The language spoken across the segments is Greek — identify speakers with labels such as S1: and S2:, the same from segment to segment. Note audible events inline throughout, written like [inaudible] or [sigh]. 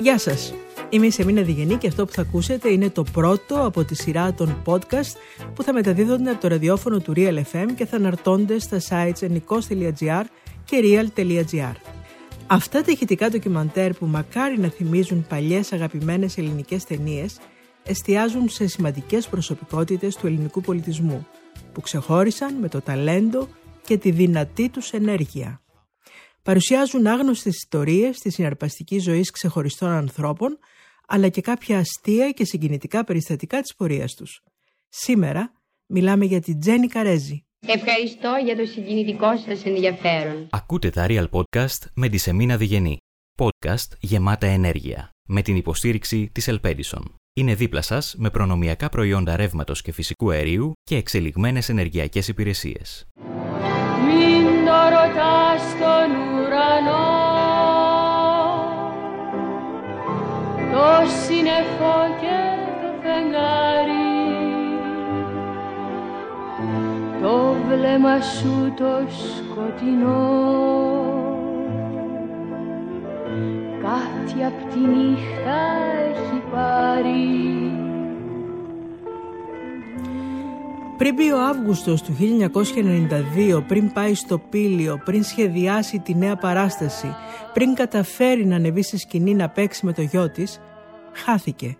S1: Γεια σας! Είμαι η Σεμίνα Διγενή και αυτό που θα ακούσετε είναι το πρώτο από τη σειρά των podcast που θα μεταδίδονται από το ραδιόφωνο του Real FM και θα αναρτώνται στα sites ενικός.gr και real.gr. Αυτά τα ηχητικά ντοκιμαντέρ που μακάρι να θυμίζουν παλιές αγαπημένες ελληνικές ταινίες εστιάζουν σε σημαντικές προσωπικότητες του ελληνικού πολιτισμού που ξεχώρισαν με το ταλέντο και τη δυνατή τους ενέργεια. Παρουσιάζουν άγνωστες ιστορίες της συναρπαστικής ζωής ξεχωριστών ανθρώπων αλλά και κάποια αστεία και συγκινητικά περιστατικά της πορείας τους. Σήμερα μιλάμε για την Τζένι Καρέζη.
S2: Ευχαριστώ για το συγκινητικό σας ενδιαφέρον.
S3: Ακούτε τα Real Podcast με τη Σεμίνα Διγενή. Podcast γεμάτα ενέργεια. Με την υποστήριξη της Ελπέντισον. Είναι δίπλα σας με προνομιακά προϊόντα ρεύματος και φυσικού αερίου και εξελιγμένες ενεργειακές υπηρεσίες.
S4: Μην το ρωτάς στον ουρανό. Το σύννεφο και το φεγγάρι. Το βλέμμα σου το σκοτεινό. Κάτι απ' τη νύχτα έχει πάρει
S1: Πριν μπει ο Αύγουστος του 1992, πριν πάει στο πήλιο, πριν σχεδιάσει τη νέα παράσταση, πριν καταφέρει να ανεβεί στη σκηνή να παίξει με το γιο της, χάθηκε.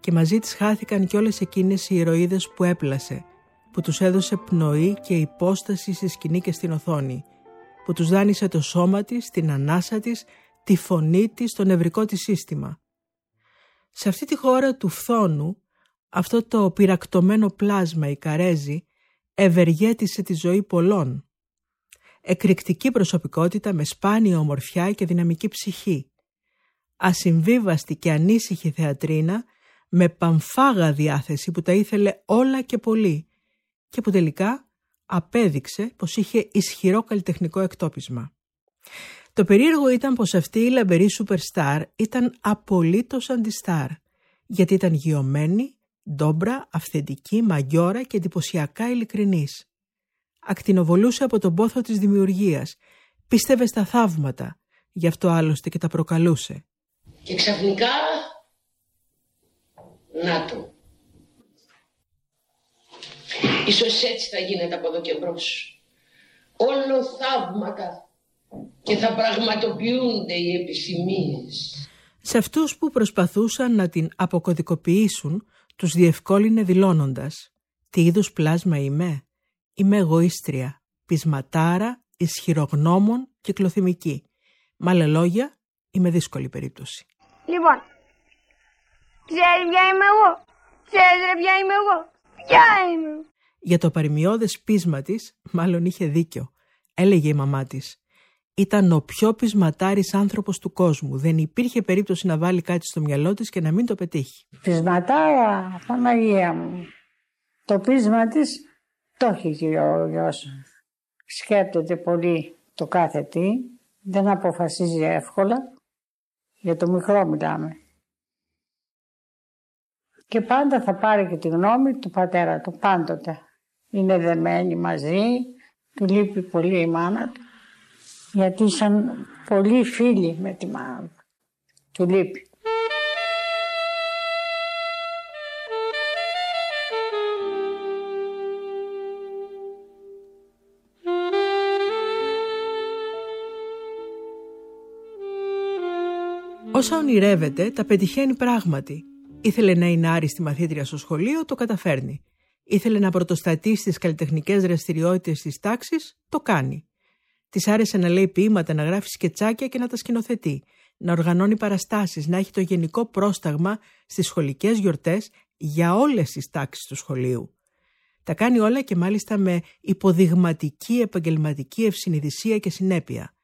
S1: Και μαζί της χάθηκαν και όλες εκείνες οι ηρωίδες που έπλασε, που τους έδωσε πνοή και υπόσταση στη σκηνή και στην οθόνη, που τους δάνεισε το σώμα της, την ανάσα της, τη φωνή της, το νευρικό της σύστημα. Σε αυτή τη χώρα του φθόνου, αυτό το πυρακτωμένο πλάσμα, η Καρέζη, ευεργέτησε τη ζωή πολλών. Εκρηκτική προσωπικότητα με σπάνια ομορφιά και δυναμική ψυχή. Ασυμβίβαστη και ανήσυχη θεατρίνα με παμφάγα διάθεση που τα ήθελε όλα και πολύ και που τελικά απέδειξε πως είχε ισχυρό καλλιτεχνικό εκτόπισμα. Το περίεργο ήταν πως αυτή η λαμπερή σούπερ ήταν απολύτως αντιστάρ, γιατί ήταν γιωμένη, ντόμπρα, αυθεντική, μαγιόρα και εντυπωσιακά ειλικρινής. Ακτινοβολούσε από τον πόθο της δημιουργίας, πίστευε στα θαύματα, γι' αυτό άλλωστε και τα προκαλούσε.
S5: Και ξαφνικά, να το. Ίσως έτσι θα γίνεται από εδώ και μπρος. Όλο θαύματα και θα πραγματοποιούνται οι επισημίες.
S1: Σε αυτούς που προσπαθούσαν να την αποκωδικοποιήσουν, τους διευκόλυνε δηλώνοντας «Τι είδους πλάσμα είμαι» Είμαι εγωίστρια, πεισματάρα, ισχυρογνώμων, κυκλοθυμική. Με άλλα λόγια, είμαι δύσκολη περίπτωση.
S6: Λοιπόν, ξέρεις ποια είμαι εγώ. Ξέρεις ποια είμαι εγώ. Ποια είμαι.
S1: Για το παρημιώδες πείσμα της, μάλλον είχε δίκιο. Έλεγε η μαμά της. Ήταν ο πιο πεισματάρης άνθρωπος του κόσμου. Δεν υπήρχε περίπτωση να βάλει κάτι στο μυαλό της και να μην το πετύχει.
S7: Πεισματάρα, Παναγία μου. Το πείσμα της το έχει και ο γιος. Σκέπτεται πολύ το κάθε τι. Δεν αποφασίζει εύκολα. Για το μικρό μιλάμε. Και πάντα θα πάρει και τη γνώμη του πατέρα του, πάντοτε. Είναι δεμένοι μαζί, του λείπει πολύ η μάνα του, γιατί ήσαν πολύ φίλοι με τη μάνα του. Του λείπει.
S1: Όσα ονειρεύεται, τα πετυχαίνει πράγματι. Ήθελε να είναι άριστη μαθήτρια στο σχολείο, το καταφέρνει. Ήθελε να πρωτοστατήσει στις καλλιτεχνικές δραστηριότητες της τάξης, το κάνει. Της άρεσε να λέει ποίηματα, να γράφει σκετσάκια και να τα σκηνοθετεί. Να οργανώνει παραστάσεις, να έχει το γενικό πρόσταγμα στις σχολικές γιορτές για όλες τις τάξεις του σχολείου. Τα κάνει όλα και μάλιστα με υποδειγματική επαγγελματική ευσυνειδησία και συνέπεια.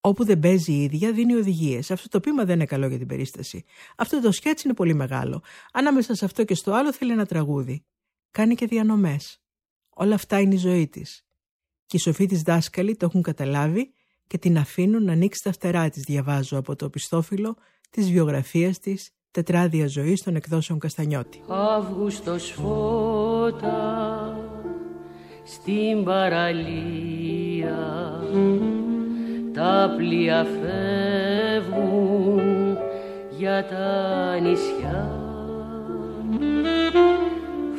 S1: Όπου δεν παίζει η ίδια, δίνει οδηγίες. Αυτό το πείμα δεν είναι καλό για την περίσταση. Αυτό το σκέτσι είναι πολύ μεγάλο. Ανάμεσα σε αυτό και στο άλλο θέλει ένα τραγούδι. Κάνει και διανομές. Όλα αυτά είναι η ζωή της. Και οι σοφοί της δάσκαλοι το έχουν καταλάβει και την αφήνουν να ανοίξει τα φτερά της, διαβάζω από το πιστόφυλλο της βιογραφίας της Τετράδια ζωή των εκδόσεων Καστανιώτη.
S4: Αύγουστος φώτα στην παραλία τα πλοία φεύγουν για τα νησιά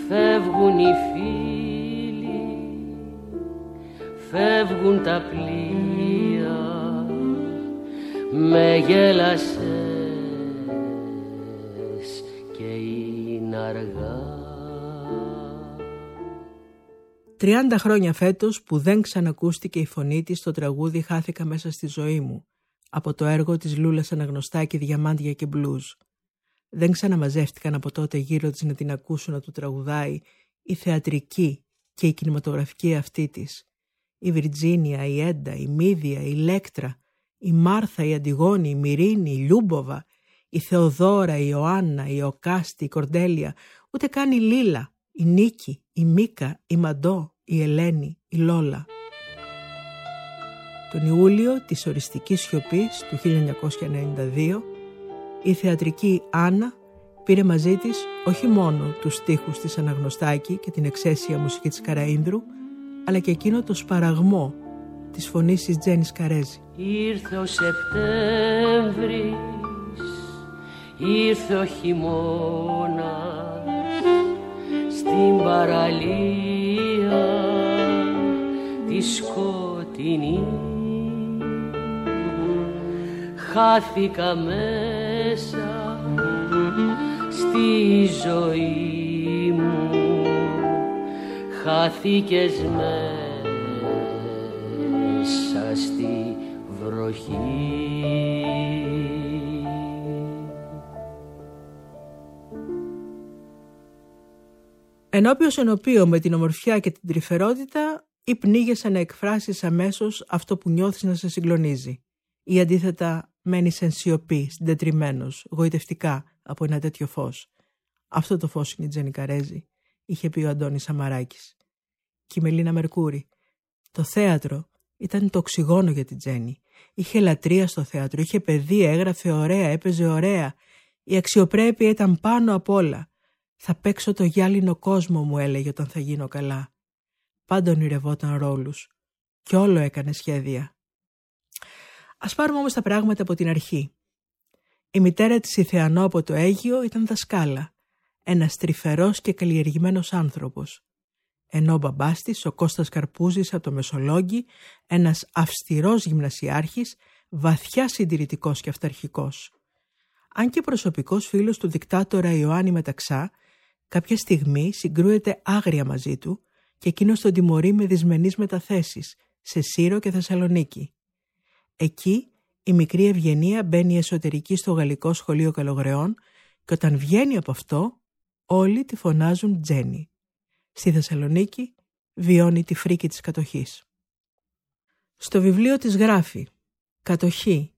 S4: φεύγουν οι φίλοι φεύγουν τα πλοία με γέλασες και είναι αργά
S1: 30 χρόνια φέτος που δεν ξανακούστηκε η φωνή της στο τραγούδι «Χάθηκα μέσα στη ζωή μου» από το έργο της Λούλας Αναγνωστάκη «Διαμάντια και μπλουζ». Δεν ξαναμαζεύτηκαν από τότε γύρω της να την ακούσουν να τους τραγουδάει οι θεατρικοί και οι κινηματογραφικοί εαυτοί της. Η Βιρτζίνια, η Έντα, η Μήδεια, η Ηλέκτρα, η Μάρθα, η Αντιγόνη, η Μυρρίνη, η Λιούμποβα, η Θεοδώρα, η Ιωάννα, η Ιοκάστη, η Κορντέλια, ούτε καν η Λίλα, η Νίκη, η Μίκα, η Μαντό, η Ελένη, η Λόλα. Τον Ιούλιο της οριστικής σιωπής του 1992 η θεατρική Άννα πήρε μαζί της όχι μόνο τους στίχους της Αναγνωστάκη και την εξαίσια μουσική της Καραΐνδρου αλλά και εκείνο το σπαραγμό της φωνής της Τζένις Καρέζη.
S4: Ήρθε ο Σεπτέμβρης, ήρθε ο χειμώνας στην παραλία της σκοτεινής χάθηκα μέσα στη ζωή μου χάθηκες μέσα στη βροχή
S1: Ενώπιος ενωπίο με την ομορφιά και την τρυφερότητα ή πνίγεσαι να εκφράσεις αμέσως αυτό που νιώθεις να σε συγκλονίζει ή αντίθετα μένεις εν σιωπή, συντετριμένος, γοητευτικά από ένα τέτοιο φως. Αυτό το φως είναι η Τζένι Καρέζη, είχε πει ο Αντώνης Σαμαράκης. Και η Μελίνα Μερκούρη. Το θέατρο ήταν το οξυγόνο για την Τζένι. Είχε λατρεία στο θέατρο, είχε παιδί, έγραφε ωραία, έπαιζε ωραία. Η αξιοπρέπεια ήταν πάνω απ' όλα. Θα παίξω το γυάλινο κόσμο μου έλεγε όταν θα γίνω καλά. Πάντα ονειρευόταν ρόλους. Κι όλο έκανε σχέδια. Ας πάρουμε όμως τα πράγματα από την αρχή. Η μητέρα της Ιθεανό από το Αίγιο ήταν δασκάλα. Ένας τρυφερός και καλλιεργημένος άνθρωπος. Ενώ ο μπαμπάς της, ο Κώστας Καρπούζης από το Μεσολόγγι, ένας αυστηρός γυμνασιάρχης, βαθιά συντηρητικός και αυταρχικός. Αν και προσωπικός φίλος του δικτάτορα Ιωάννη Μεταξά, κάποια στιγμή συγκρούεται άγρια μαζί του και εκείνος τον τιμωρεί με δυσμενείς μεταθέσεις σε Σύρο και Θεσσαλονίκη. Εκεί η μικρή Ευγενία μπαίνει εσωτερική στο Γαλλικό Σχολείο Καλογρεών και όταν βγαίνει από αυτό όλοι τη φωνάζουν Τζένι. Στη Θεσσαλονίκη βιώνει τη φρίκη της κατοχής. Στο βιβλίο της γράφει «Κατοχή,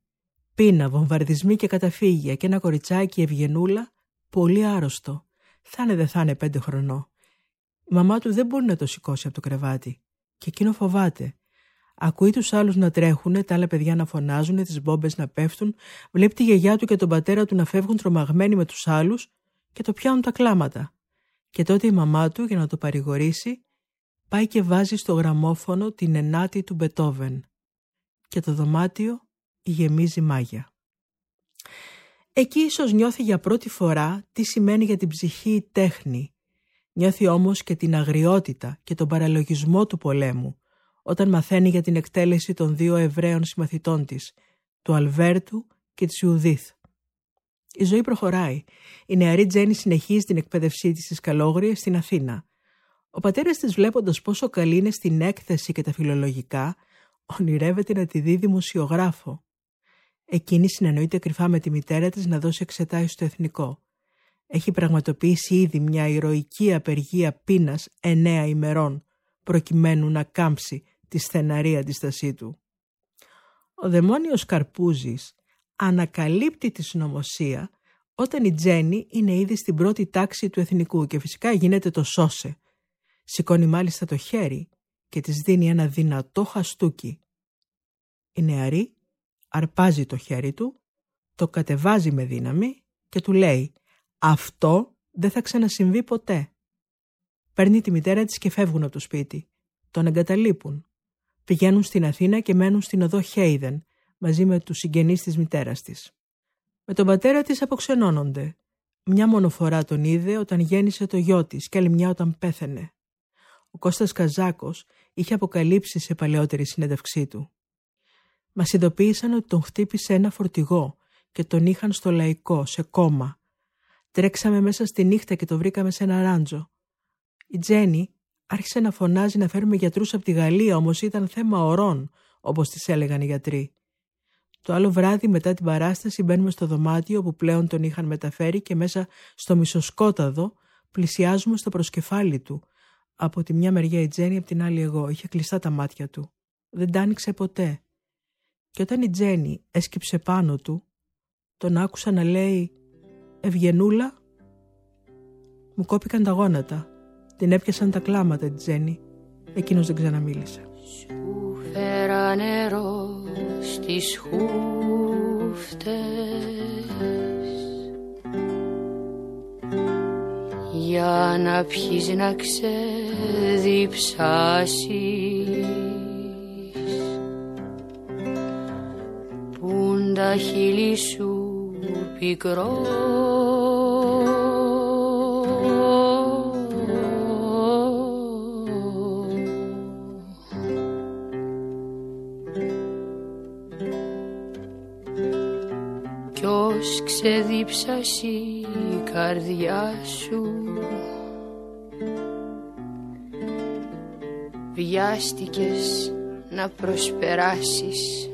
S1: πείνα, βομβαρδισμοί και καταφύγια και ένα κοριτσάκι Ευγενούλα, πολύ άρρωστο, θα είναι δεν θα είναι πέντε χρονό. Η μαμά του δεν μπορεί να το σηκώσει από το κρεβάτι και εκείνο φοβάται. Ακούει τους άλλους να τρέχουν, τα άλλα παιδιά να φωνάζουν, τις μπόμπες να πέφτουν, βλέπει τη γιαγιά του και τον πατέρα του να φεύγουν τρομαγμένοι με τους άλλους και το πιάνουν τα κλάματα. Και τότε η μαμά του, για να το παρηγορήσει, πάει και βάζει στο γραμμόφωνο την ενάτη του Μπετόβεν. Και το δωμάτιο γεμίζει μάγια. Εκεί ίσως νιώθει για πρώτη φορά τι σημαίνει για την ψυχή η τέχνη. Νιώθει όμως και την αγριότητα και τον παραλογισμό του πολέμου, όταν μαθαίνει για την εκτέλεση των δύο Εβραίων συμμαθητών της, του Αλβέρτου και της Ιουδίθ. Η ζωή προχωράει. Η νεαρή Τζέννη συνεχίζει την εκπαίδευσή της στις Καλόγριες στην Αθήνα. Ο πατέρας της βλέποντας πόσο καλή είναι στην έκθεση και τα φιλολογικά, ονειρεύεται να τη δει δημοσιογράφο. Εκείνη συνεννοείται κρυφά με τη μητέρα της να δώσει εξετάσεις στο εθνικό. Έχει πραγματοποιήσει ήδη μια ηρωική απεργία πείνας εννέα ημερών, προκειμένου να κάμψει τη στεναρή αντίστασή του. Ο δαιμόνιος Καρπούζης ανακαλύπτει τη συνωμοσία όταν η Τζέννη είναι ήδη στην πρώτη τάξη του εθνικού και φυσικά γίνεται το σώσε. Σηκώνει μάλιστα το χέρι και της δίνει ένα δυνατό χαστούκι. Η νεαρή αρπάζει το χέρι του, το κατεβάζει με δύναμη και του λέει «Αυτό δεν θα ξανασυμβεί ποτέ». Παίρνει τη μητέρα της και φεύγουν από το σπίτι. Τον εγκαταλείπουν. Πηγαίνουν στην Αθήνα και μένουν στην οδό Χέιδεν μαζί με τους συγγενείς της μητέρας της. Με τον πατέρα της αποξενώνονται. Μια μόνο φορά τον είδε όταν γέννησε το γιο της και άλλη μια όταν πέθαινε. Ο Κώστας Καζάκος είχε αποκαλύψει σε παλαιότερη συνέντευξή του. Μας ειδοποίησαν ότι τον χτύπησε ένα φορτηγό και τον είχαν στο λαϊκό, σε κόμμα. Τρέξαμε μέσα στη νύχτα και το βρήκαμε σε ένα ράντζο. Η Τζέννη άρχισε να φωνάζει να φέρουμε γιατρούς από τη Γαλλία, όμως ήταν θέμα ορών, όπως τις έλεγαν οι γιατροί. Το άλλο βράδυ μετά την παράσταση μπαίνουμε στο δωμάτιο που πλέον τον είχαν μεταφέρει και μέσα στο μισοσκόταδο πλησιάζουμε στο προσκεφάλι του. Από τη μια μεριά η Τζέννη, από την άλλη εγώ. Είχε κλειστά τα μάτια του. Δεν τα άνοιξε ποτέ. Και όταν η Τζέννη έσκυψε πάνω του, τον άκουσα να λέει «Ευγενούλα». Μου κόπηκαν τα γόνατα. Την έπιασαν τα κλάματα τη Τζέννη. Εκείνος δεν ξαναμίλησε.
S4: Σου φέρα νερό στις χούφτες. Για να πιείς να ξεδιψάσεις πουν τα χείλη σου πικρό Ποιος ξεδίψασε η καρδιά σου. Βιάστηκες να προσπεράσεις.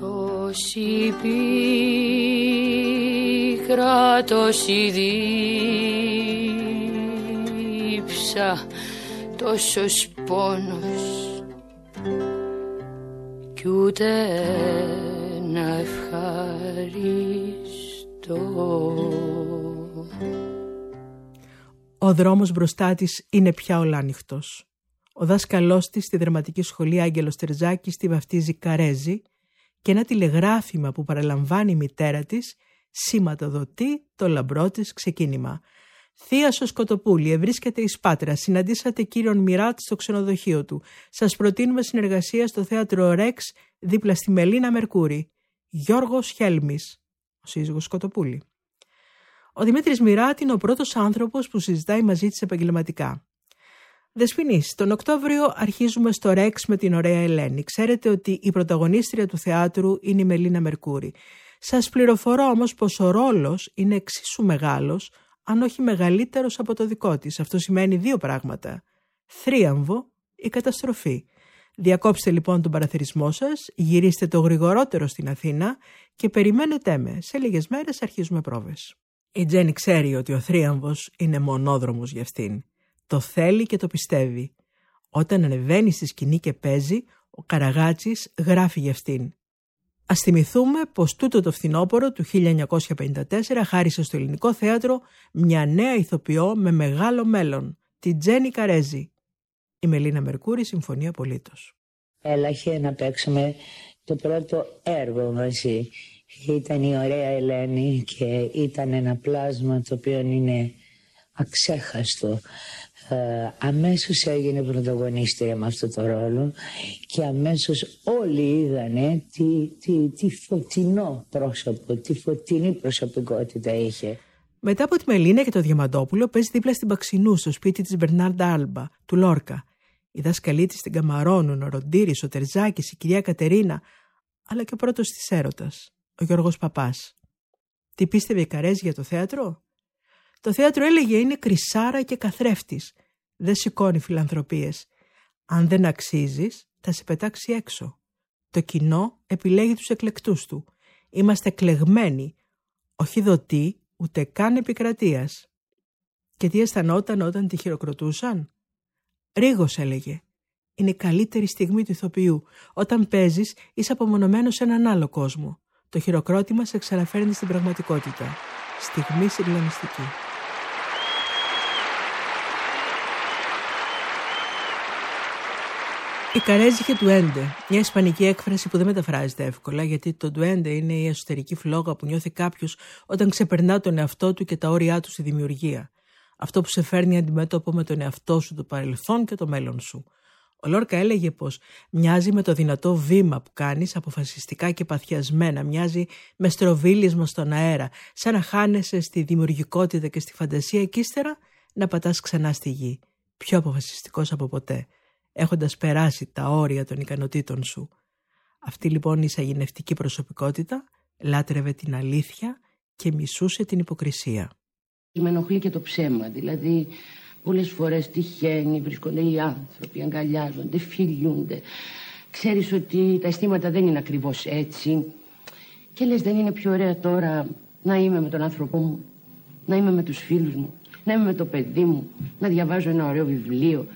S4: Τόση πίκρα, τόση δίψα Τόσος πόνος κι ούτε να ευχαριστώ.
S1: Ο δρόμος μπροστά της είναι πια ολάνυχτος. Ο δάσκαλός της στη δραματική σχολή Άγγελος Τερζάκης τη βαφτίζει Καρέζη και ένα τηλεγράφημα που παραλαμβάνει η μητέρα της σηματοδοτεί το λαμπρό της ξεκίνημα. Θεία Σκοτοπούλη, ευρίσκεται εις Πάτρα. Συναντήσατε κύριον Μιράτ στο ξενοδοχείο του. Σας προτείνουμε συνεργασία στο θέατρο Ρεξ δίπλα στη Μελίνα Μερκούρη. Γιώργος Χέλμης, ο σύζυγος Σκοτοπούλη. Ο Δημήτρης Μιράτ είναι ο πρώτος άνθρωπος που συζητάει μαζί της επαγγελματικά. Δεσποινής, τον Οκτώβριο αρχίζουμε στο Ρεξ με την ωραία Ελένη. Ξέρετε ότι η πρωταγωνίστρια του θεάτρου είναι η Μελίνα Μερκούρη. Σας πληροφορώ όμως πως ο ρόλος είναι εξίσου μεγάλος αν όχι μεγαλύτερος από το δικό της. Αυτό σημαίνει δύο πράγματα. Θρίαμβο ή καταστροφή. Διακόψτε λοιπόν τον παραθυρισμό σας, γυρίστε το γρηγορότερο στην Αθήνα και περιμένετε με. Σε λίγες μέρες αρχίζουμε πρόβες. Η Τζέννη ξέρει ότι ο θρίαμβος είναι μονόδρομος για αυτήν. Το θέλει και το πιστεύει. Όταν ανεβαίνει στη σκηνή και παίζει, ο Καραγάτσης γράφει για αυτήν. Ας θυμηθούμε πως τούτο το φθινόπωρο του 1954 χάρισε στο ελληνικό θέατρο μια νέα ηθοποιό με μεγάλο μέλλον, τη Τζένι Καρέζη. Η Μελίνα Μερκούρη συμφωνεί απολύτως.
S8: Έλαχε να παίξουμε το πρώτο έργο μαζί. Ήταν η ωραία Ελένη και ήταν ένα πλάσμα το οποίο είναι αξέχαστο ε, αμέσως έγινε πρωταγωνίστρια με αυτό το ρόλο και αμέσως όλοι είδανε τι, τι, τι φωτεινό πρόσωπο, τι φωτεινή προσωπικότητα είχε.
S1: Μετά από τη Μελίνα και το Διαμαντόπουλο παίζει δίπλα στην Παξινού στο σπίτι της Μπερνάρντα Άλμπα, του Λόρκα. Οι δάσκαλοι της την Καμαρώνουν, ο Ροντήρης, ο Τερζάκης, η κυρία Κατερίνα, αλλά και ο πρώτος της έρωτας, ο Γιώργος Παπάς. Τι πίστευε η Καρέζη για το θέατρο; Το θέατρο έλεγε είναι κρυσάρα και καθρέφτης. Δεν σηκώνει φιλανθρωπίες. Αν δεν αξίζεις, θα σε πετάξει έξω. Το κοινό επιλέγει τους εκλεκτούς του. Είμαστε εκλεγμένοι, όχι δοτοί, ούτε καν επικρατείας. Και τι αισθανόταν όταν τη χειροκροτούσαν; Ρίγος έλεγε. Είναι η καλύτερη στιγμή του ηθοποιού. Όταν παίζεις, είσαι απομονωμένος σε έναν άλλο κόσμο. Το χειροκρότημα σε ξαναφέρνει στην πραγματικότητα. Στιγμή συγκλονιστική. Η Καρέζ είχε ντουέντε, μια ισπανική έκφραση που δεν μεταφράζεται εύκολα, γιατί το ντουέντε είναι η εσωτερική φλόγα που νιώθει κάποιος όταν ξεπερνά τον εαυτό του και τα όρια του στη δημιουργία. Αυτό που σε φέρνει αντιμέτωπο με τον εαυτό σου, το παρελθόν και το μέλλον σου. Ο Λόρκα έλεγε πως μοιάζει με το δυνατό βήμα που κάνεις αποφασιστικά και παθιασμένα, μοιάζει με στροβίλισμα στον αέρα, σαν να χάνεσαι στη δημιουργικότητα και στη φαντασία και ύστερα να πατάς ξανά στη γη. Πιο αποφασιστικός από ποτέ, έχοντας περάσει τα όρια των ικανοτήτων σου. Αυτή λοιπόν η εισαγενευτική προσωπικότητα λάτρευε την αλήθεια και μισούσε την υποκρισία.
S5: Με ενοχλεί και το ψέμα, δηλαδή πολλές φορές τυχαίνει, βρίσκονται οι άνθρωποι, αγκαλιάζονται, φιλιούνται. Ξέρεις ότι τα αισθήματα δεν είναι ακριβώς έτσι και λες δεν είναι πιο ωραία τώρα να είμαι με τον άνθρωπό μου, να είμαι με τους φίλους μου, να είμαι με το παιδί μου, να διαβάζω ένα ωραίο βιβλίο,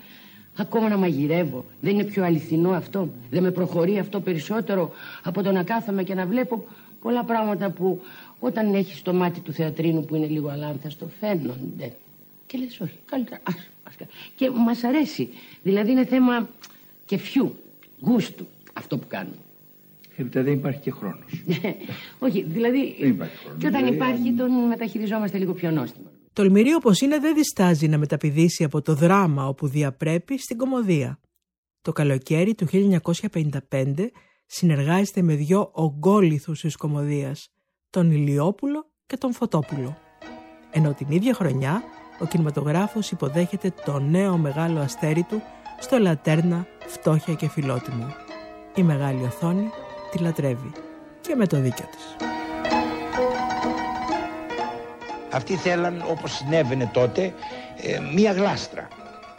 S5: ακόμα να μαγειρεύω. Δεν είναι πιο αληθινό αυτό, δεν με προχωρεί αυτό περισσότερο από το να κάθομαι και να βλέπω πολλά πράγματα που όταν έχεις το μάτι του θεατρίνου που είναι λίγο αλάνθαστο φαίνονται. Και λες όχι, καλύτερα ας, ας, Και μας αρέσει. Δηλαδή είναι θέμα κεφιού, γούστου αυτό που κάνουμε.
S9: Έπειτα δεν υπάρχει και χρόνος. [laughs]
S5: όχι, δηλαδή
S9: δεν υπάρχει χρόνος.
S5: και όταν υπάρχει τον μεταχειριζόμαστε λίγο πιο νόστιμα.
S1: Τολμηρή όπως είναι δεν διστάζει να μεταπηδήσει από το δράμα όπου διαπρέπει στην κομμωδία. Το καλοκαίρι του 1955 συνεργάζεται με δυο ογκόληθους της κομμωδίας, τον Ηλιόπουλο και τον Φωτόπουλο. Ενώ την ίδια χρονιά ο κινηματογράφος υποδέχεται το νέο μεγάλο αστέρι του στο Λατέρνα «Φτώχεια και φιλότιμο». Η μεγάλη οθόνη τη λατρεύει και με το δίκιο της.
S10: Αυτοί θέλαν όπως συνέβαινε τότε ε, μία γλάστρα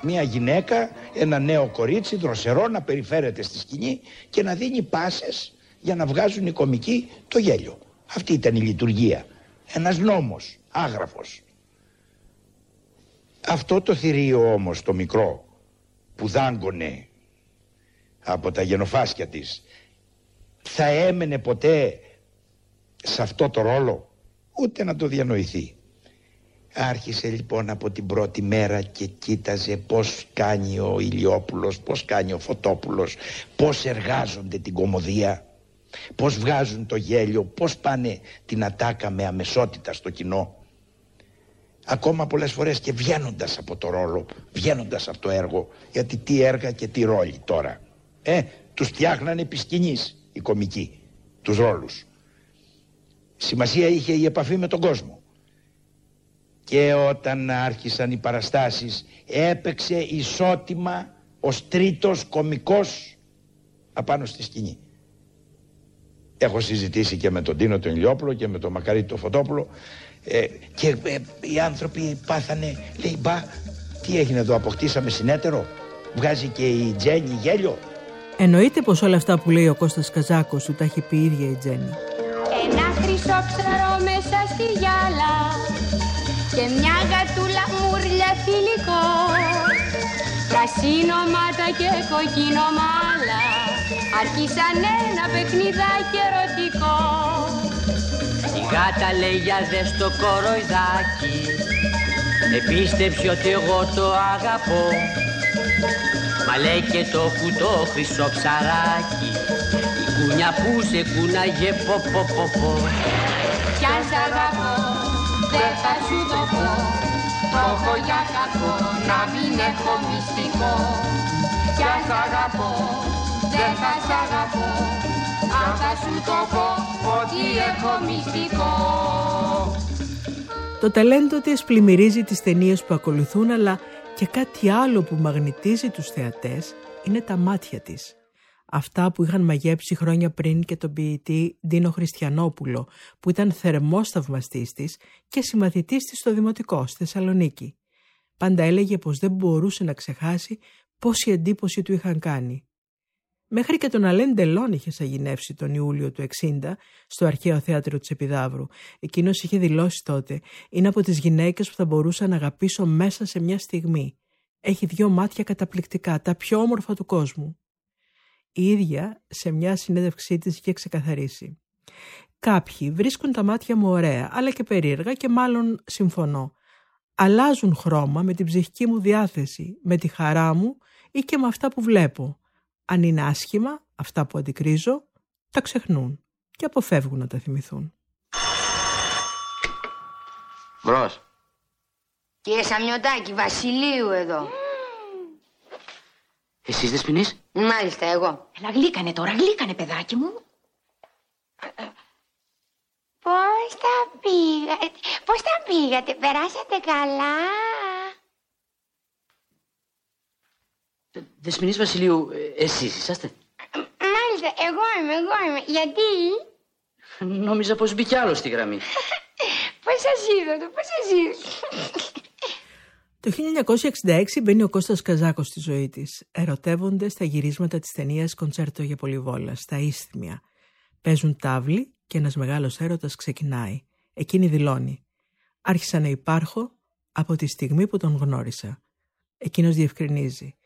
S10: μια γυναίκα, ένα νέο κορίτσι δροσερό να περιφέρεται στη σκηνή και να δίνει πάσες για να βγάζουν οι κομικοί το γέλιο. Αυτή ήταν η λειτουργία. Ένας νόμος, άγραφος. Αυτό το θηρίο όμως το μικρό που δάγκωνε από τα γενοφάσκια της θα έμενε ποτέ σε αυτό το ρόλο; Ούτε να το διανοηθεί. Άρχισε λοιπόν από την πρώτη μέρα και κοίταζε πώς κάνει ο Ηλιόπουλος, πώς κάνει ο Φωτόπουλος, πώς εργάζονται την κομμωδία, πώς βγάζουν το γέλιο, πώς πάνε την ατάκα με αμεσότητα στο κοινό. Ακόμα πολλές φορές και βγαίνοντας από το ρόλο, βγαίνοντας από το έργο, γιατί τι έργα και τι ρόλοι τώρα. Ε, τους φτιάχνανε επί σκηνής, οι κομικοί, τους ρόλους. Σημασία είχε η επαφή με τον κόσμο και όταν άρχισαν οι παραστάσεις έπαιξε ισότιμα ως τρίτος κομικός απάνω στη σκηνή. Έχω συζητήσει και με τον Τίνο τον Ηλιόπουλο και με τον Μακαρίτη τον Φωτόπουλο ε, και ε, οι άνθρωποι πάθανε, λέει μπα, τι έγινε εδώ, αποκτήσαμε συνέτερο, βγάζει και η Τζέννη γέλιο.
S1: Εννοείται πως όλα αυτά που λέει ο Κώστας Καζάκος του τα έχει πει η ίδια η Τζέννη.
S6: Ένα χρυσό ψαρό μέσα στη γυάλα και μια γατούλα μουρλια φιλικό Πρασίνο μάτα και κοκκίνο μάλα. Άρχισαν ένα παιχνιδάκι ερωτικό.
S11: Η γάτα λέει για δες το κοροϊδάκι επίστεψε ότι εγώ το αγαπώ Μα λέει και το κουτό χρυσό ψαράκι η κούνια που σε κούναγε πο πο πο πο
S6: δεν θα σου το πω. Το έχω για κακό να μην έχω μυστικό. Κι αν σ' αγαπώ δεν θα σ' αγαπώ. Αν θα σου το πω ότι έχω μυστικό.
S1: Το ταλέντο της πλημμυρίζει τις ταινίες που ακολουθούν αλλά και κάτι άλλο που μαγνητίζει τους θεατές είναι τα μάτια της αυτά που είχαν μαγέψει χρόνια πριν και τον ποιητή Ντίνο Χριστιανόπουλο, που ήταν θερμός θαυμαστής της και συμμαθητής της στο Δημοτικό, στη Θεσσαλονίκη. Πάντα έλεγε πως δεν μπορούσε να ξεχάσει πόση εντύπωση του είχαν κάνει. Μέχρι και τον Αλέν Ντελόν είχε σαγηνεύσει τον Ιούλιο του 60 στο αρχαίο θέατρο της Επιδαύρου. Εκείνος είχε δηλώσει τότε «Είναι από τις γυναίκες που θα μπορούσα να αγαπήσω μέσα σε μια στιγμή. Έχει δυο μάτια καταπληκτικά, τα πιο όμορφα του κόσμου» η ίδια σε μια συνέντευξή της είχε ξεκαθαρίσει. Κάποιοι βρίσκουν τα μάτια μου ωραία, αλλά και περίεργα και μάλλον συμφωνώ. Αλλάζουν χρώμα με την ψυχική μου διάθεση, με τη χαρά μου ή και με αυτά που βλέπω. Αν είναι άσχημα, αυτά που αντικρίζω, τα ξεχνούν και αποφεύγουν να τα θυμηθούν.
S12: Μπρος.
S13: Κύριε Σαμιωτάκη, Βασιλείου εδώ.
S11: Εσείς Δεσποινής;
S2: Μάλιστα, εγώ.
S12: Έλα, γλύκανε τώρα, γλύκανε, παιδάκι μου.
S2: Πώς τα πήγατε, πώς τα πήγατε, περάσατε καλά;
S11: Δεσποινής Βασιλείου, ε, εσείς είσαστε;
S2: Μάλιστα, εγώ είμαι, εγώ είμαι. Γιατί,
S11: Νόμιζα πως μπήκε άλλο στη γραμμή. [laughs]
S2: πώς σας είδατε, πώς σας είδατε.
S1: Το 1966 μπαίνει ο Κώστας Καζάκος στη ζωή της. Ερωτεύονται στα γυρίσματα της ταινίας «Κοντσέρτο για πολυβόλας», στα Ίσθμια. Παίζουν τάβλη και ένας μεγάλος έρωτας ξεκινάει. Εκείνη δηλώνει «Άρχισα να υπάρχω από τη στιγμή που τον γνώρισα». Εκείνος διευκρινίζει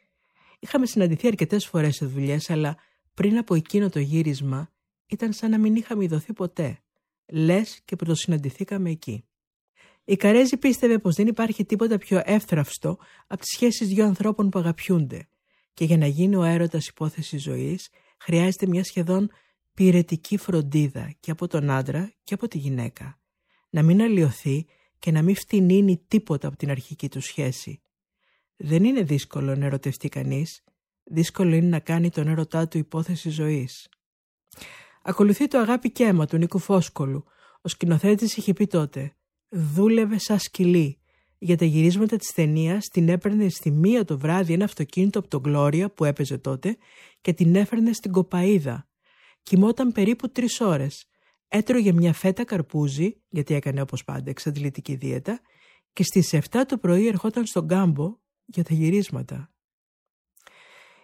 S1: «Είχαμε συναντηθεί αρκετές φορές σε δουλειές, αλλά πριν από εκείνο το γύρισμα ήταν σαν να μην είχαμε ειδωθεί ποτέ. Λες και που το συναντηθήκαμε εκεί». Η Καρέζη πίστευε πως δεν υπάρχει τίποτα πιο εύθραυστο από τις σχέσεις δύο ανθρώπων που αγαπιούνται και για να γίνει ο έρωτας υπόθεση ζωής χρειάζεται μια σχεδόν πυρετική φροντίδα και από τον άντρα και από τη γυναίκα. Να μην αλλοιωθεί και να μην φτηνίνει τίποτα από την αρχική του σχέση. Δεν είναι δύσκολο να ερωτευτεί κανείς, δύσκολο είναι να κάνει τον έρωτά του υπόθεση ζωής. Ακολουθεί το αγάπη και αίμα του Νίκου Φόσκολου. Ο σκηνοθέτης είχε πει τότε δούλευε σαν σκυλή. Για τα γυρίσματα της ταινίας την έπαιρνε στη μία το βράδυ ένα αυτοκίνητο από τον Γκλώρια που έπαιζε τότε και την έφερνε στην Κοπαίδα. Κοιμόταν περίπου τρεις ώρες. Έτρωγε μια φέτα καρπούζι, γιατί έκανε όπως πάντα εξαντλητική δίαιτα, και στις 7 το πρωί ερχόταν στον κάμπο για τα γυρίσματα.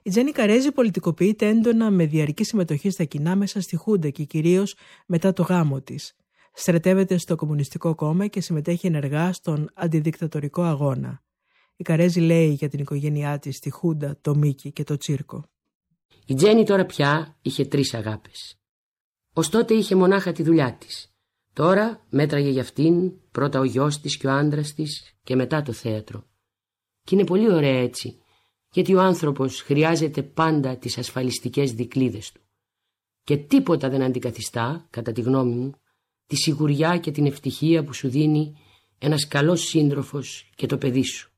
S1: Η Τζέννη Καρέζη πολιτικοποιείται έντονα με διαρκή συμμετοχή στα κοινά μέσα στη Χούντα και κυρίως μετά το γάμο της. Στρατεύεται στο Κομμουνιστικό Κόμμα και συμμετέχει ενεργά στον αντιδικτατορικό αγώνα. Η Καρέζη λέει για την οικογένειά της τη Χούντα, το Μίκη και το Τσίρκο.
S5: Η Τζέννη τώρα πια είχε τρεις αγάπες. Ως τότε είχε μονάχα τη δουλειά της. Τώρα μέτραγε για αυτήν πρώτα ο γιος της και ο άντρας της και μετά το θέατρο. Και είναι πολύ ωραία έτσι, γιατί ο άνθρωπος χρειάζεται πάντα τις ασφαλιστικές δικλίδες του. Και τίποτα δεν αντικαθιστά, κατά τη γνώμη μου, τη σιγουριά και την ευτυχία που σου δίνει ένας καλός σύντροφος και το παιδί σου.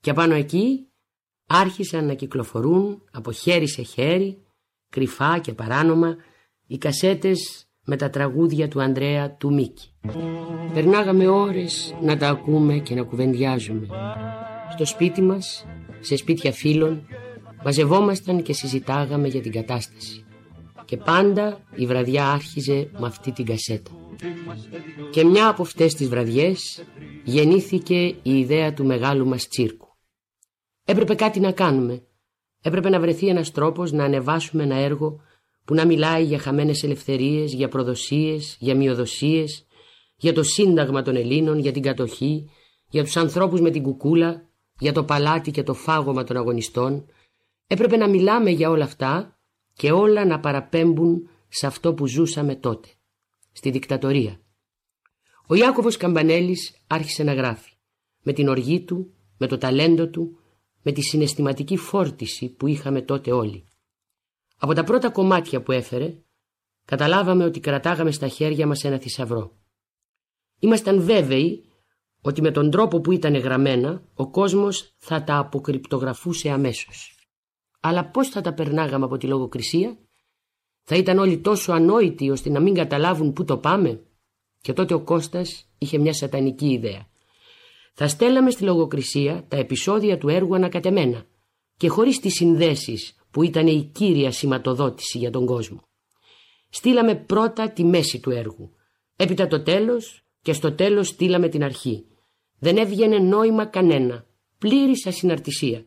S5: Και απάνω εκεί άρχισαν να κυκλοφορούν από χέρι σε χέρι, κρυφά και παράνομα, οι κασέτες με τα τραγούδια του Ανδρέα του Μίκη. Περνάγαμε ώρες να τα ακούμε και να κουβεντιάζουμε. Στο σπίτι μας, σε σπίτια φίλων, μαζευόμασταν και συζητάγαμε για την κατάσταση. Και πάντα η βραδιά άρχιζε με αυτή την κασέτα. Και μια από αυτές τις βραδιές γεννήθηκε η ιδέα του μεγάλου μας τσίρκου. Έπρεπε κάτι να κάνουμε. Έπρεπε να βρεθεί ένας τρόπος να ανεβάσουμε ένα έργο που να μιλάει για χαμένες ελευθερίες, για προδοσίες, για μειοδοσίες, για το σύνταγμα των Ελλήνων, για την κατοχή, για τους ανθρώπους με την κουκούλα, για το παλάτι και το φάγωμα των αγωνιστών. Έπρεπε να μιλάμε για όλα αυτά και όλα να παραπέμπουν σε αυτό που ζούσαμε τότε, στη δικτατορία. Ο Ιάκωβος Καμπανέλης άρχισε να γράφει, με την οργή του, με το ταλέντο του, με τη συναισθηματική φόρτιση που είχαμε τότε όλοι. Από τα πρώτα κομμάτια που έφερε, καταλάβαμε ότι κρατάγαμε στα χέρια μας ένα θησαυρό. Ήμασταν βέβαιοι ότι με τον τρόπο που ήταν γραμμένα, ο κόσμος θα τα αποκρυπτογραφούσε αμέσως. Αλλά πώς θα τα περνάγαμε από τη λογοκρισία; Θα ήταν όλοι τόσο ανόητοι ώστε να μην καταλάβουν πού το πάμε; Και τότε ο Κώστας είχε μια σατανική ιδέα. Θα στέλναμε στη λογοκρισία τα επεισόδια του έργου ανακατεμένα και χωρίς τις συνδέσεις που ήταν η κύρια σηματοδότηση για τον κόσμο. Στείλαμε πρώτα τη μέση του έργου, έπειτα το τέλος και στο τέλος στείλαμε την αρχή. Δεν έβγαινε νόημα κανένα, πλήρης ασυναρτησία.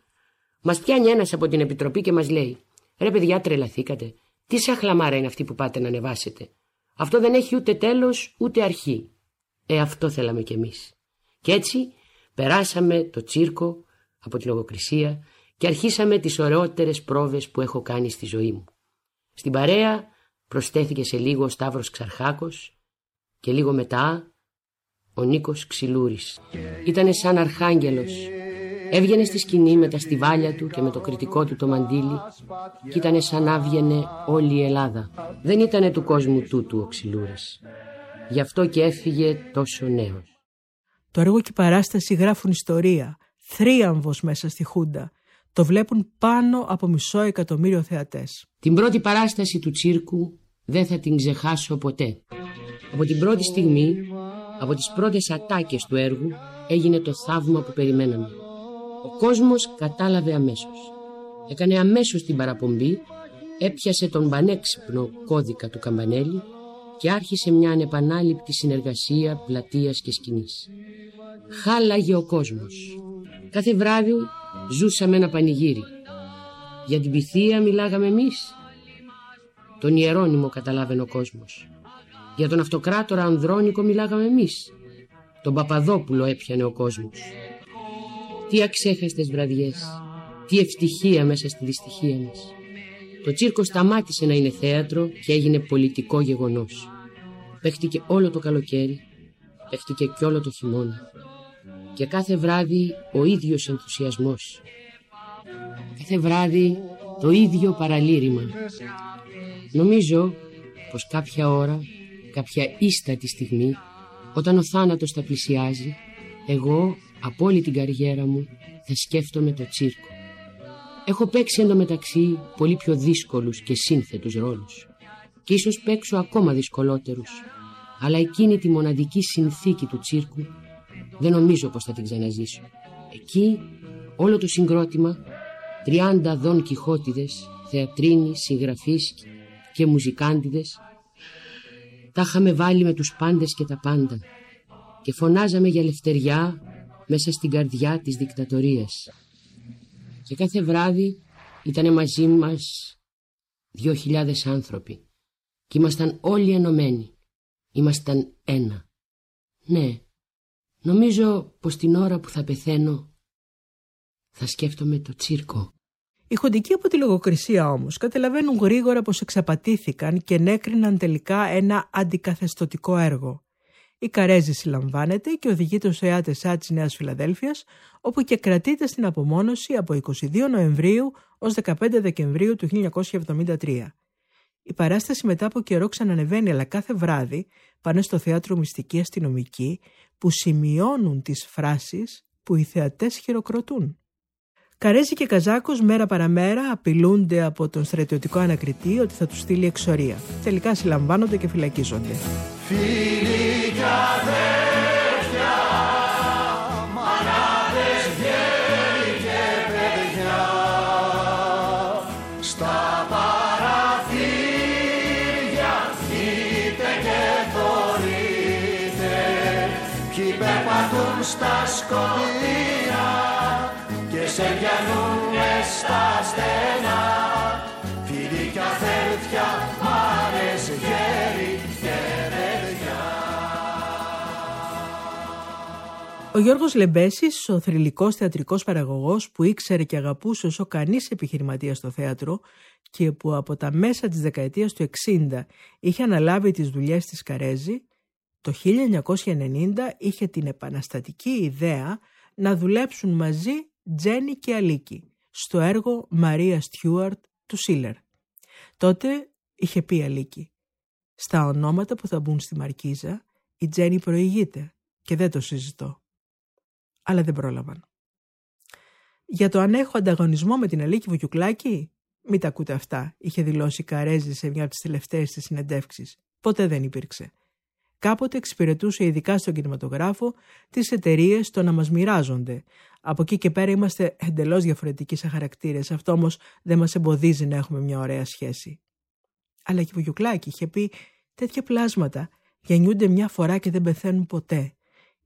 S5: Μας πιάνει ένας από την Επιτροπή και μας λέει «Ρε παιδιά τρελαθήκατε, τι σαν χλαμάρα είναι αυτή που πάτε να ανεβάσετε. Αυτό δεν έχει ούτε τέλος ούτε αρχή». Ε αυτό θέλαμε κι εμείς. Και έτσι περάσαμε το τσίρκο από τη λογοκρισία και αρχίσαμε τις ωραιότερες πρόβες που έχω κάνει στη ζωή μου. Στην παρέα προσθέθηκε σε λίγο ο Σταύρος Ξαρχάκος και λίγο μετά ο Νίκος Ξυλούρης. Ήτανε σαν αρχάγγελος. Έβγαινε στη σκηνή με τα στιβάλια του και με το κριτικό του το μαντίλι και ήτανε σαν να έβγαινε όλη η Ελλάδα. Δεν ήτανε του κόσμου τούτου ο Ξυλούρης. Γι' αυτό και έφυγε τόσο νέος.
S1: Το έργο και η παράσταση γράφουν ιστορία, θρίαμβος μέσα στη Χούντα. Το βλέπουν πάνω από μισό εκατομμύριο θεατές.
S5: Την πρώτη παράσταση του τσίρκου δεν θα την ξεχάσω ποτέ. Από την πρώτη στιγμή, από τις πρώτες ατάκες του έργου, έγινε το θαύμα που περιμέναμε. Ο κόσμος κατάλαβε αμέσως. Έκανε αμέσως την παραπομπή, έπιασε τον πανέξυπνο κώδικα του Καμπανέλη και άρχισε μια ανεπανάληπτη συνεργασία πλατείας και σκηνής. Χάλαγε ο κόσμος. Κάθε βράδυ ζούσαμε ένα πανηγύρι. Για την πυθία μιλάγαμε εμείς. Τον Ιερώνυμο καταλάβαινε ο κόσμος. Για τον αυτοκράτορα Ανδρώνικο μιλάγαμε εμείς. Τον Παπαδόπουλο έπιανε ο κόσμος. Τι αξέχαστες βραδιές. Τι ευτυχία μέσα στη δυστυχία μας. Το τσίρκο σταμάτησε να είναι θέατρο και έγινε πολιτικό γεγονός. Παίχτηκε όλο το καλοκαίρι, παίχτηκε κι όλο το χειμώνα. Και κάθε βράδυ ο ίδιος ενθουσιασμός. Κάθε βράδυ το ίδιο παραλήρημα. Νομίζω πως κάποια ώρα, κάποια ίστατη στιγμή, όταν ο θάνατος θα πλησιάζει, εγώ από όλη την καριέρα μου θα σκέφτομαι το τσίρκο. Έχω παίξει εντωμεταξύ πολύ πιο δύσκολους και σύνθετους ρόλους και ίσως παίξω ακόμα δυσκολότερους αλλά εκείνη τη μοναδική συνθήκη του τσίρκου δεν νομίζω πως θα την ξαναζήσω. Εκεί όλο το συγκρότημα, 30 δον κιχώτιδες, θεατρίνοι, συγγραφείς και μουζικάντιδες, τα είχαμε βάλει με τους πάντες και τα πάντα και φωνάζαμε για ελευθεριά μέσα στην καρδιά της δικτατορίας. Και κάθε βράδυ ήταν μαζί μας δυο χιλιάδες άνθρωποι και ήμασταν όλοι ενωμένοι. Ήμασταν ένα. Ναι, νομίζω πως την ώρα που θα πεθαίνω θα σκέφτομαι το τσίρκο.
S1: Οι χοντικοί από τη λογοκρισία όμως καταλαβαίνουν γρήγορα πως εξαπατήθηκαν και ενέκριναν τελικά ένα αντικαθεστωτικό έργο. Η Καρέζη συλλαμβάνεται και οδηγείται στο ΕΑΤΕΣΑ της Νέας Φιλαδέλφειας, όπου και κρατείται στην απομόνωση από 22 Νοεμβρίου ως 15 Δεκεμβρίου του 1973. Η παράσταση μετά από καιρό ξανανεβαίνει, αλλά κάθε βράδυ πάνε στο θέατρο μυστικοί αστυνομικοί που σημειώνουν τις φράσεις που οι θεατές χειροκροτούν. Καρέζη και Καζάκος μέρα παραμέρα απειλούνται από τον στρατιωτικό ανακριτή ότι θα τους στείλει εξορία. Τελικά συλλαμβάνονται και φυλακίζονται.
S13: στα
S1: Ο Γιώργος Λεμπέσης, ο θρηλυκός θεατρικός παραγωγός που ήξερε και αγαπούσε όσο κανείς επιχειρηματία στο θέατρο και που από τα μέσα της δεκαετίας του 60 είχε αναλάβει τις δουλειές της Καρέζη, το 1990 είχε την επαναστατική ιδέα να δουλέψουν μαζί Τζένι και Αλίκη στο έργο Μαρία Στιούαρτ του Σίλερ. Τότε είχε πει Αλίκη «Στα ονόματα που θα μπουν στη Μαρκίζα η Τζένι προηγείται και δεν το συζητώ». Αλλά δεν πρόλαβαν. Για το αν έχω ανταγωνισμό με την Αλίκη Βουκιουκλάκη, μην τα ακούτε αυτά, είχε δηλώσει Καρέζη σε μια από τις τελευταίες της συνεντεύξεις. Ποτέ δεν υπήρξε κάποτε εξυπηρετούσε ειδικά στον κινηματογράφο τις εταιρείες το να μας μοιράζονται. Από εκεί και πέρα είμαστε εντελώς διαφορετικοί σε χαρακτήρες. Αυτό όμως δεν μας εμποδίζει να έχουμε μια ωραία σχέση. Αλλά και ο Βουγιουκλάκη είχε πει τέτοια πλάσματα γεννιούνται μια φορά και δεν πεθαίνουν ποτέ.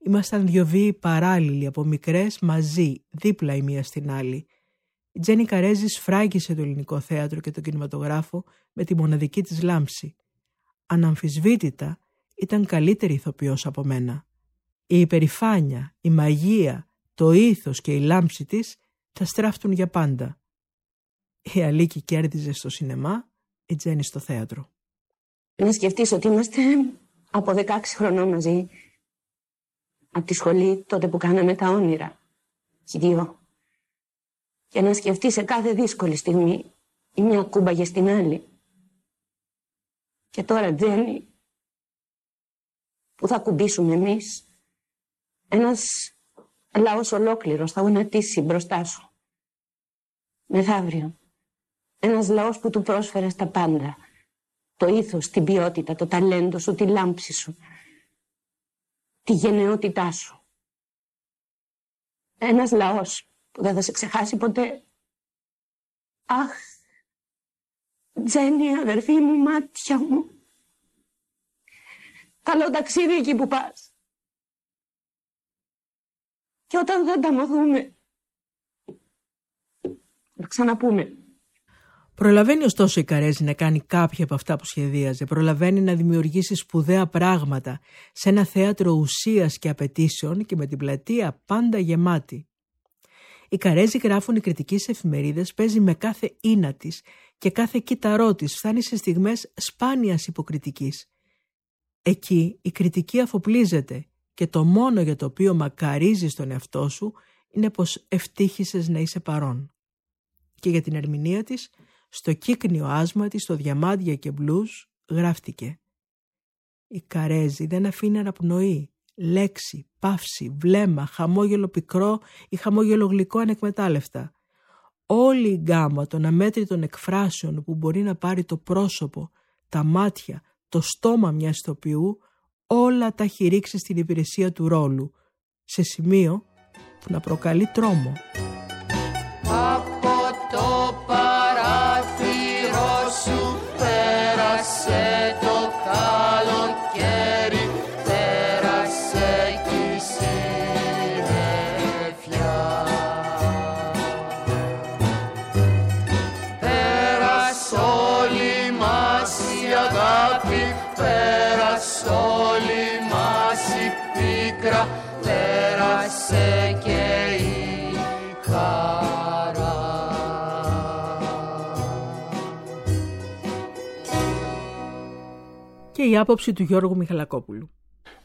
S1: Ήμασταν δυο βίοι παράλληλοι από μικρές μαζί, δίπλα η μία στην άλλη. Η Τζένι Καρέζη σφράγγισε το ελληνικό θέατρο και τον κινηματογράφο με τη μοναδική της λάμψη. Αναμφισβήτητα, ήταν καλύτερη ηθοποιός από μένα. Η υπερηφάνεια, η μαγεία, το ήθος και η λάμψη της θα στράφτουν για πάντα. Η Αλίκη κέρδιζε στο σινεμά, η Τζέννη στο θέατρο.
S5: Να σκεφτείς ότι είμαστε από 16 χρονών μαζί. Από τη σχολή τότε που κάναμε τα όνειρα. Οι δύο. Και να σκεφτείς σε κάθε δύσκολη στιγμή η μια κούμπαγε στην άλλη. Και τώρα Τζέννη που θα κουμπίσουμε εμείς. Ένας λαός ολόκληρος θα γονατίσει μπροστά σου. Μεθαύριο. Ένας λαός που του πρόσφερες τα πάντα. Το ήθος, την ποιότητα, το ταλέντο σου, τη λάμψη σου. Τη γενναιότητά σου. Ένας λαός που δεν θα σε ξεχάσει ποτέ. Αχ, Τζένι, αδερφή μου, μάτια μου. Καλό ταξίδι εκεί που πας. Και όταν δεν τα μαθούμε, θα ξαναπούμε.
S1: Προλαβαίνει ωστόσο η Καρέζη να κάνει κάποια από αυτά που σχεδίαζε. Προλαβαίνει να δημιουργήσει σπουδαία πράγματα σε ένα θέατρο ουσίας και απαιτήσεων και με την πλατεία πάντα γεμάτη. Οι Καρέζοι γράφουν οι κριτικοί σε εφημερίδες, παίζει με κάθε ίνα της και κάθε κύτταρό της φτάνει σε στιγμές σπάνιας υποκριτικής. Εκεί η κριτική αφοπλίζεται και το μόνο για το οποίο μακαρίζει τον εαυτό σου είναι πως ευτύχησες να είσαι παρόν. Και για την ερμηνεία της, στο κύκνιο άσμα της, στο διαμάντια και μπλούς, γράφτηκε «Η Καρέζη δεν αφήνει αναπνοή, λέξη, παύση, βλέμμα, χαμόγελο πικρό ή χαμόγελο γλυκό ανεκμετάλλευτα. Όλη η γκάμα των αμέτρητων εκφράσεων που μπορεί να πάρει το πρόσωπο, τα μάτια, το στόμα μιας ηθοποιού, όλα τα έχει ρίξει στην υπηρεσία του ρόλου, σε σημείο που να προκαλεί τρόμο. Και η άποψη του Γιώργου Μιχαλακόπουλου.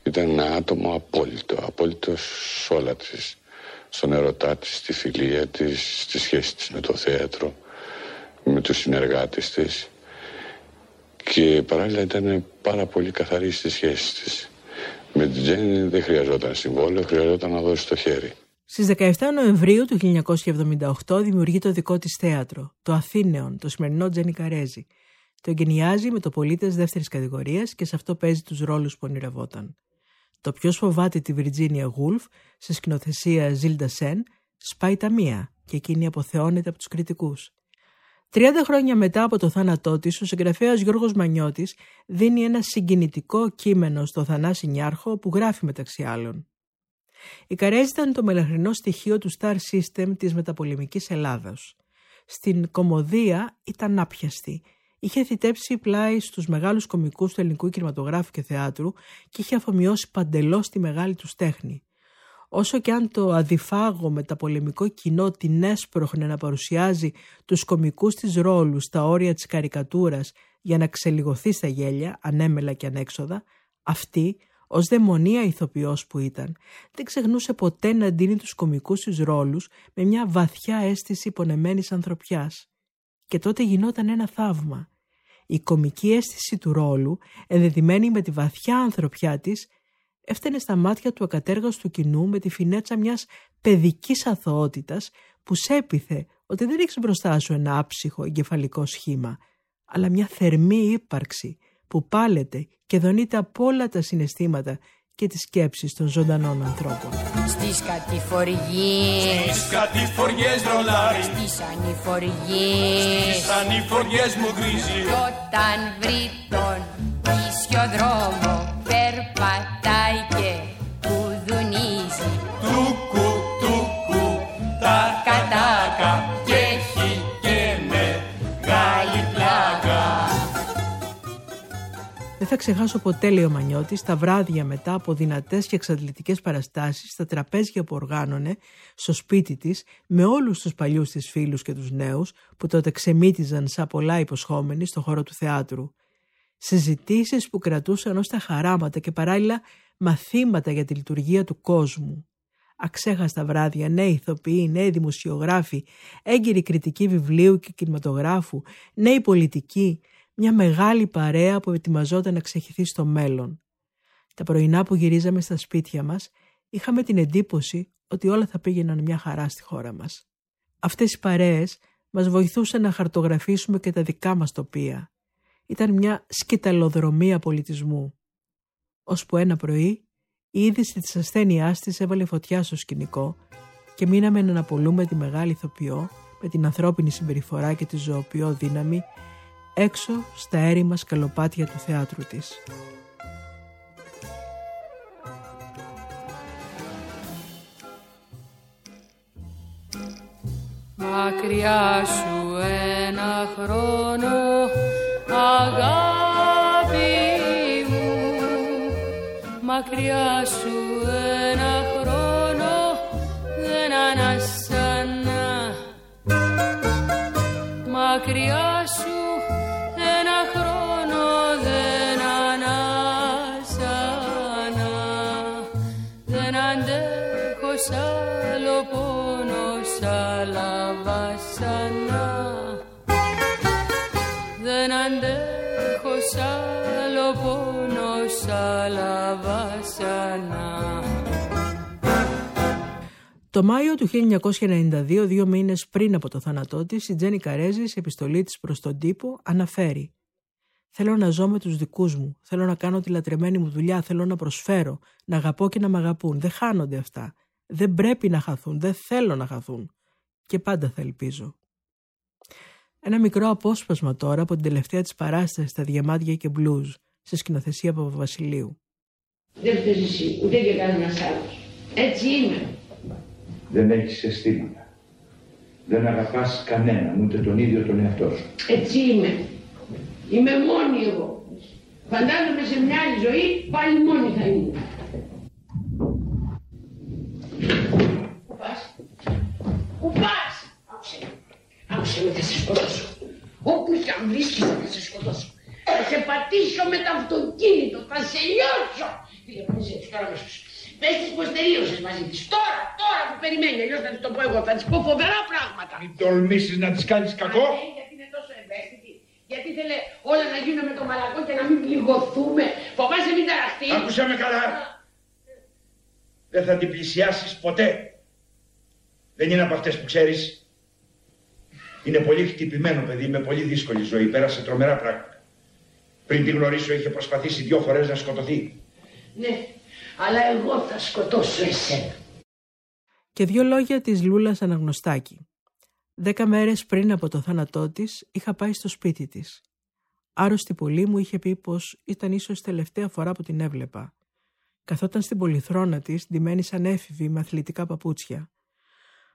S14: Ήταν ένα άτομο απόλυτο, απόλυτο σε όλα της. Στον ερωτά της, στη φιλία της, στη σχέση της με το θέατρο, με τους συνεργάτες της. Και παράλληλα ήταν πάρα πολύ καθαρή στη σχέση της. Με την Τζέννη δεν χρειαζόταν συμβόλαιο, χρειαζόταν να δώσει το χέρι.
S1: Στις 17 Νοεμβρίου του 1978 δημιουργεί το δικό της θέατρο, το Αθήνεον, το σημερινό Τζένι Καρέζη, το εγκαινιάζει με το πολίτες δεύτερης κατηγορίας και σε αυτό παίζει τους ρόλους που ονειρευόταν. Το ποιο φοβάται τη Βιρτζίνια Γούλφ, σε σκηνοθεσία Ζίλντα Σεν, σπάει τα μία και εκείνη αποθεώνεται από τους κριτικούς. 30 χρόνια μετά από το θάνατό της, ο συγγραφέας Γιώργος Μανιώτης δίνει ένα συγκινητικό κείμενο στο Θανάση Νιάρχο που γράφει μεταξύ άλλων. Η Καρέζη ήταν το μελαχρινό στοιχείο του Star System της μεταπολεμικής Ελλάδος. Στην κομμωδία ήταν άπιαστη είχε θητέψει πλάι στους μεγάλους κομικούς του ελληνικού κινηματογράφου και θεάτρου και είχε αφομοιώσει παντελώς τη μεγάλη τους τέχνη. Όσο και αν το αδιφάγο μεταπολεμικό κοινό την έσπροχνε να παρουσιάζει τους κομικούς της ρόλους στα όρια της καρικατούρας για να ξελιγωθεί στα γέλια, ανέμελα και ανέξοδα, αυτή, ως δαιμονία ηθοποιός που ήταν, δεν ξεχνούσε ποτέ να ντύνει τους κομικούς της ρόλους με μια βαθιά αίσθηση πονεμένης ανθρωπιάς. Και τότε γινόταν ένα θαύμα. Η κομική αίσθηση του ρόλου, ενδεδειμένη με τη βαθιά ανθρωπιά της, έφτανε στα μάτια του ακατέργαστου κοινού με τη φινέτσα μιας παιδικής αθωότητας που σέπιθε ότι δεν έχει μπροστά σου ένα άψυχο εγκεφαλικό σχήμα, αλλά μια θερμή ύπαρξη που πάλεται και δονείται από όλα τα συναισθήματα και τις σκέψεις των ζωντανών ανθρώπων.
S4: Στις κατηφοριές.
S13: Στις κατηφοριές ρολάρι.
S4: Στις ανηφοριές.
S13: Στις ανηφοριές μου γκρίζει.
S4: Κι όταν βρει τον ίσιο δρόμο Περπατάει και
S1: Δεν θα ξεχάσω ποτέ, λέει ο Μανιώτης, τα βράδια μετά από δυνατές και εξαντλητικές παραστάσεις, στα τραπέζια που οργάνωνε στο σπίτι της με όλους τους παλιούς της φίλους και τους νέους που τότε ξεμύτιζαν σαν πολλά υποσχόμενοι στο χώρο του θεάτρου. Συζητήσεις που κρατούσαν ως τα χαράματα και παράλληλα μαθήματα για τη λειτουργία του κόσμου. Αξέχαστα βράδια, νέοι ηθοποιοί, νέοι δημοσιογράφοι, έγκυροι κριτικοί βιβλίου και κινηματογράφου, νέοι πολιτικοί, μια μεγάλη παρέα που ετοιμαζόταν να ξεχυθεί στο μέλλον. Τα πρωινά που γυρίζαμε στα σπίτια μας, είχαμε την εντύπωση ότι όλα θα πήγαιναν μια χαρά στη χώρα μας. Αυτές οι παρέες Μας βοηθούσε να χαρτογραφήσουμε και τα δικά μας τοπία. Ήταν μια σκηταλοδρομία πολιτισμού. Ώσπου ένα πρωί η είδηση της ασθένειάς της έβαλε φωτιά στο σκηνικό και μείναμε να αναπολούμε τη μεγάλη ηθοποιό με την ανθρώπινη συμπεριφορά και τη ζωοποιό δύναμη έξω στα έρημα σκαλοπάτια του θεάτρου της.
S4: Μακριά σου ένα χρόνο αγάπη μου Μακριά σου ένα χρόνο δεν ανασανά Μακριά
S1: Το Μάιο του 1992, δύο μήνες πριν από το θάνατό της, η Τζένι Καρέζη, σε επιστολή της προς τον τύπο, αναφέρει. «Θέλω να ζω με τους δικούς μου, θέλω να κάνω τη λατρεμένη μου δουλειά, θέλω να προσφέρω, να αγαπώ και να με αγαπούν. Δεν χάνονται αυτά. Δεν πρέπει να χαθούν, δεν θέλω να χαθούν. Και πάντα θα ελπίζω». Ένα μικρό απόσπασμα τώρα από την τελευταία της παράσταση στα Διαμάντια και Μπλούζ, σε σκηνοθεσία από Βασιλείου.
S5: Δεν φταίει εσύ, ούτε και κανένας άλλος. Έτσι είμαι.
S9: Δεν έχεις αισθήματα. Δεν αγαπάς κανέναν, ούτε τον ίδιο τον εαυτό σου.
S5: Έτσι είμαι. Είμαι μόνη εγώ. Φαντάζομαι σε μια άλλη ζωή πάλι μόνη θα είμαι. Σε πατήσω με το αυτοκίνητο. Θα σε λιώσω. Φίλε, πού είσαι, τώρα μέσα σου. Πες της πως τελείωσες μαζί της. Τώρα, τώρα που περιμένει, αλλιώς θα της το πω εγώ. Θα της πω φοβερά πράγματα.
S9: Μην τολμήσεις να της κάνεις κακό.
S5: Α, ναι, γιατί είναι τόσο ευαίσθητη. Γιατί θέλει όλα να γίνουν με το μαλακό και να μην πληγωθούμε. Φοβάσαι μην ταραχτείς.
S9: Άκουσα με καλά. Δεν θα την πλησιάσεις ποτέ. Δεν είναι από αυτές που ξέρεις. Είναι πολύ χτυπημένο παιδί, με πολύ δύσκολη ζωή. Πέρασε τρομερά πράγματα. Πριν τη γνωρίσω είχε προσπαθήσει δυο φορές να σκοτωθεί.
S5: Ναι, αλλά εγώ θα σκοτώσω εσένα.
S1: Και δύο λόγια της Λούλας Αναγνωστάκη. Δέκα μέρες πριν από το θάνατό της είχα πάει στο σπίτι της. Άρρωστη πολύ μου είχε πει πως ήταν ίσως τελευταία φορά που την έβλεπα. Καθόταν στην πολυθρόνα της, ντυμένη σαν έφηβη με αθλητικά παπούτσια.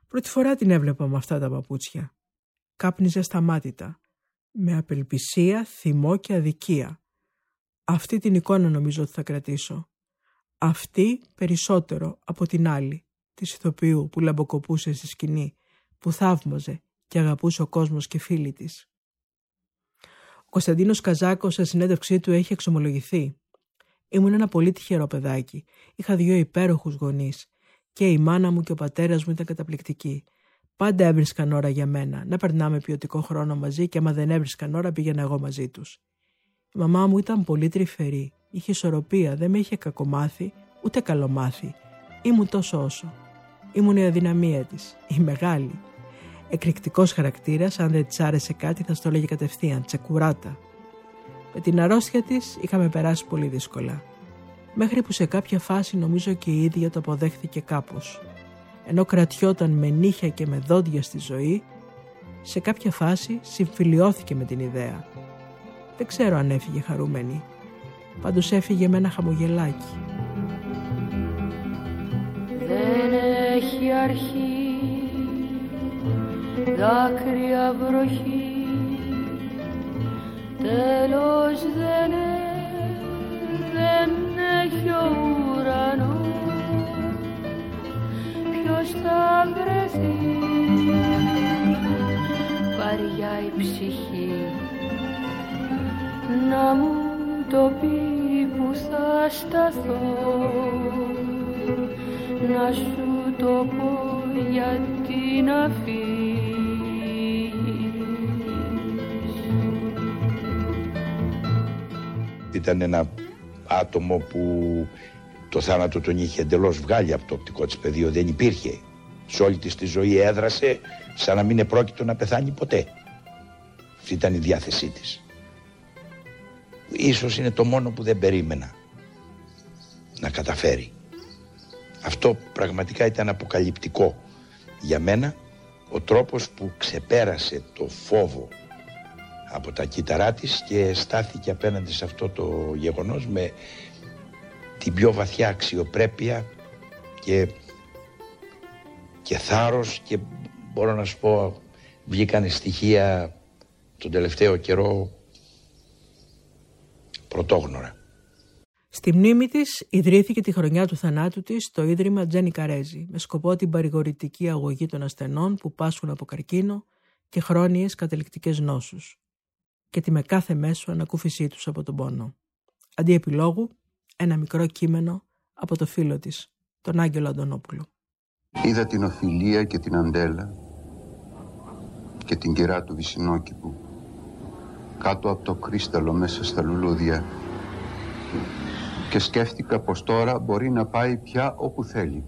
S1: Πρώτη φορά την έβλεπα με αυτά τα παπούτσια. Κάπνιζε σταμάτητα. Με απελπισία, θυμό και αδικία. Αυτή την εικόνα νομίζω ότι θα κρατήσω. Αυτή περισσότερο από την άλλη, της ηθοποιού που λαμποκοπούσε στη σκηνή, που θαύμαζε και αγαπούσε ο κόσμος και φίλοι της. Ο Κωνσταντίνος Καζάκος σε συνέντευξή του έχει εξομολογηθεί. Ήμουν ένα πολύ τυχερό παιδάκι. Είχα δύο υπέροχους γονείς. Και η μάνα μου και ο πατέρας μου ήταν καταπληκτικοί. Πάντα έβρισκαν ώρα για μένα, να περνάμε ποιοτικό χρόνο μαζί και άμα δεν έβρισκαν ώρα πήγαινα εγώ μαζί τους. Η μαμά μου ήταν πολύ τρυφερή είχε ισορροπία, δεν με είχε κακομάθει, ούτε καλομάθει. Ήμουν τόσο όσο. Ήμουν η αδυναμία της, η μεγάλη. Εκρηκτικός χαρακτήρας, αν δεν της άρεσε κάτι θα στο έλεγε κατευθείαν, τσεκουράτα. Με την αρρώστια της είχαμε περάσει πολύ δύσκολα. Μέχρι που σε κάποια φάση νομίζω και η ίδια το αποδέχθηκε κάπως. Ενώ κρατιόταν με νύχια και με δόντια στη ζωή, σε κάποια φάση συμφιλιώθηκε με την ιδέα. Δεν ξέρω αν έφυγε χαρούμενη. Πάντως έφυγε με ένα χαμογελάκι.
S4: Δεν έχει αρχή δάκρυα βροχή τέλος δεν, δεν έχει ο ουρανός ποιος θα βρεθεί. Βαριά η ψυχή να μου το πει που θα σταθώ. Να σου το πω γιατί να
S10: Ήταν ένα άτομο που το θάνατο τον είχε εντελώς βγάλει από το οπτικό της πεδίο, δεν υπήρχε. Σε όλη της τη ζωή έδρασε σαν να μην επρόκειτο να πεθάνει ποτέ. Αυτή ήταν η διάθεσή της. Ίσως είναι το μόνο που δεν περίμενα να καταφέρει. Αυτό πραγματικά ήταν αποκαλυπτικό για μένα ο τρόπος που ξεπέρασε το φόβο από τα κύτταρά της και στάθηκε απέναντι σε αυτό το γεγονός με την πιο βαθιά αξιοπρέπεια και, και θάρρος και μπορώ να σου πω βγήκαν στοιχεία τον τελευταίο καιρό πρωτόγνωρα.
S1: Στη μνήμη της ιδρύθηκε τη χρονιά του θανάτου της το Ίδρυμα Τζένι Καρέζη, με σκοπό την παρηγορητική αγωγή των ασθενών που πάσχουν από καρκίνο και χρόνιες καταληκτικές νόσους, και τη με κάθε μέσο ανακούφισή τους από τον πόνο. Αντί επιλόγου, ένα μικρό κείμενο από το φίλο της, τον Άγγελο Αντωνόπουλο.
S15: Είδα την Οφιλία και την Αντέλα και την κερά του Βυσινόκηπου κάτω από το κρίσταλο μέσα στα λουλούδια και σκέφτηκα πως τώρα μπορεί να πάει πια όπου θέλει.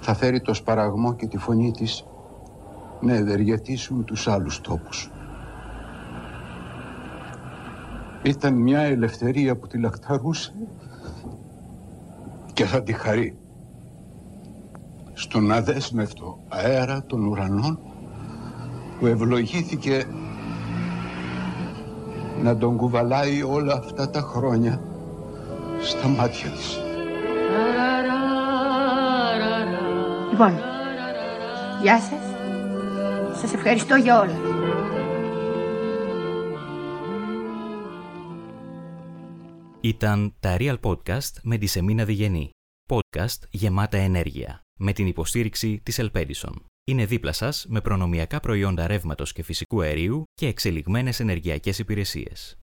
S15: Θα φέρει το σπαραγμό και τη φωνή της να ευεργετήσουν τους άλλους τόπους. Ήταν μια ελευθερία που τη λακταρούσε και θα τη χαρεί. Στον αδέσμευτο αέρα των ουρανών που ευλογήθηκε να τον κουβαλάει όλα αυτά τα χρόνια στα μάτια της.
S2: Λοιπόν, γεια σας. Σας ευχαριστώ για όλα.
S3: Ήταν τα Real Podcast με τη Σεμίνα Διγενή. Podcast γεμάτα ενέργεια. Με την υποστήριξη της Ελπέντισον. Είναι δίπλα σας με προνομιακά προϊόντα ρεύματος και φυσικού αερίου και εξελιγμένες ενεργειακές υπηρεσίες.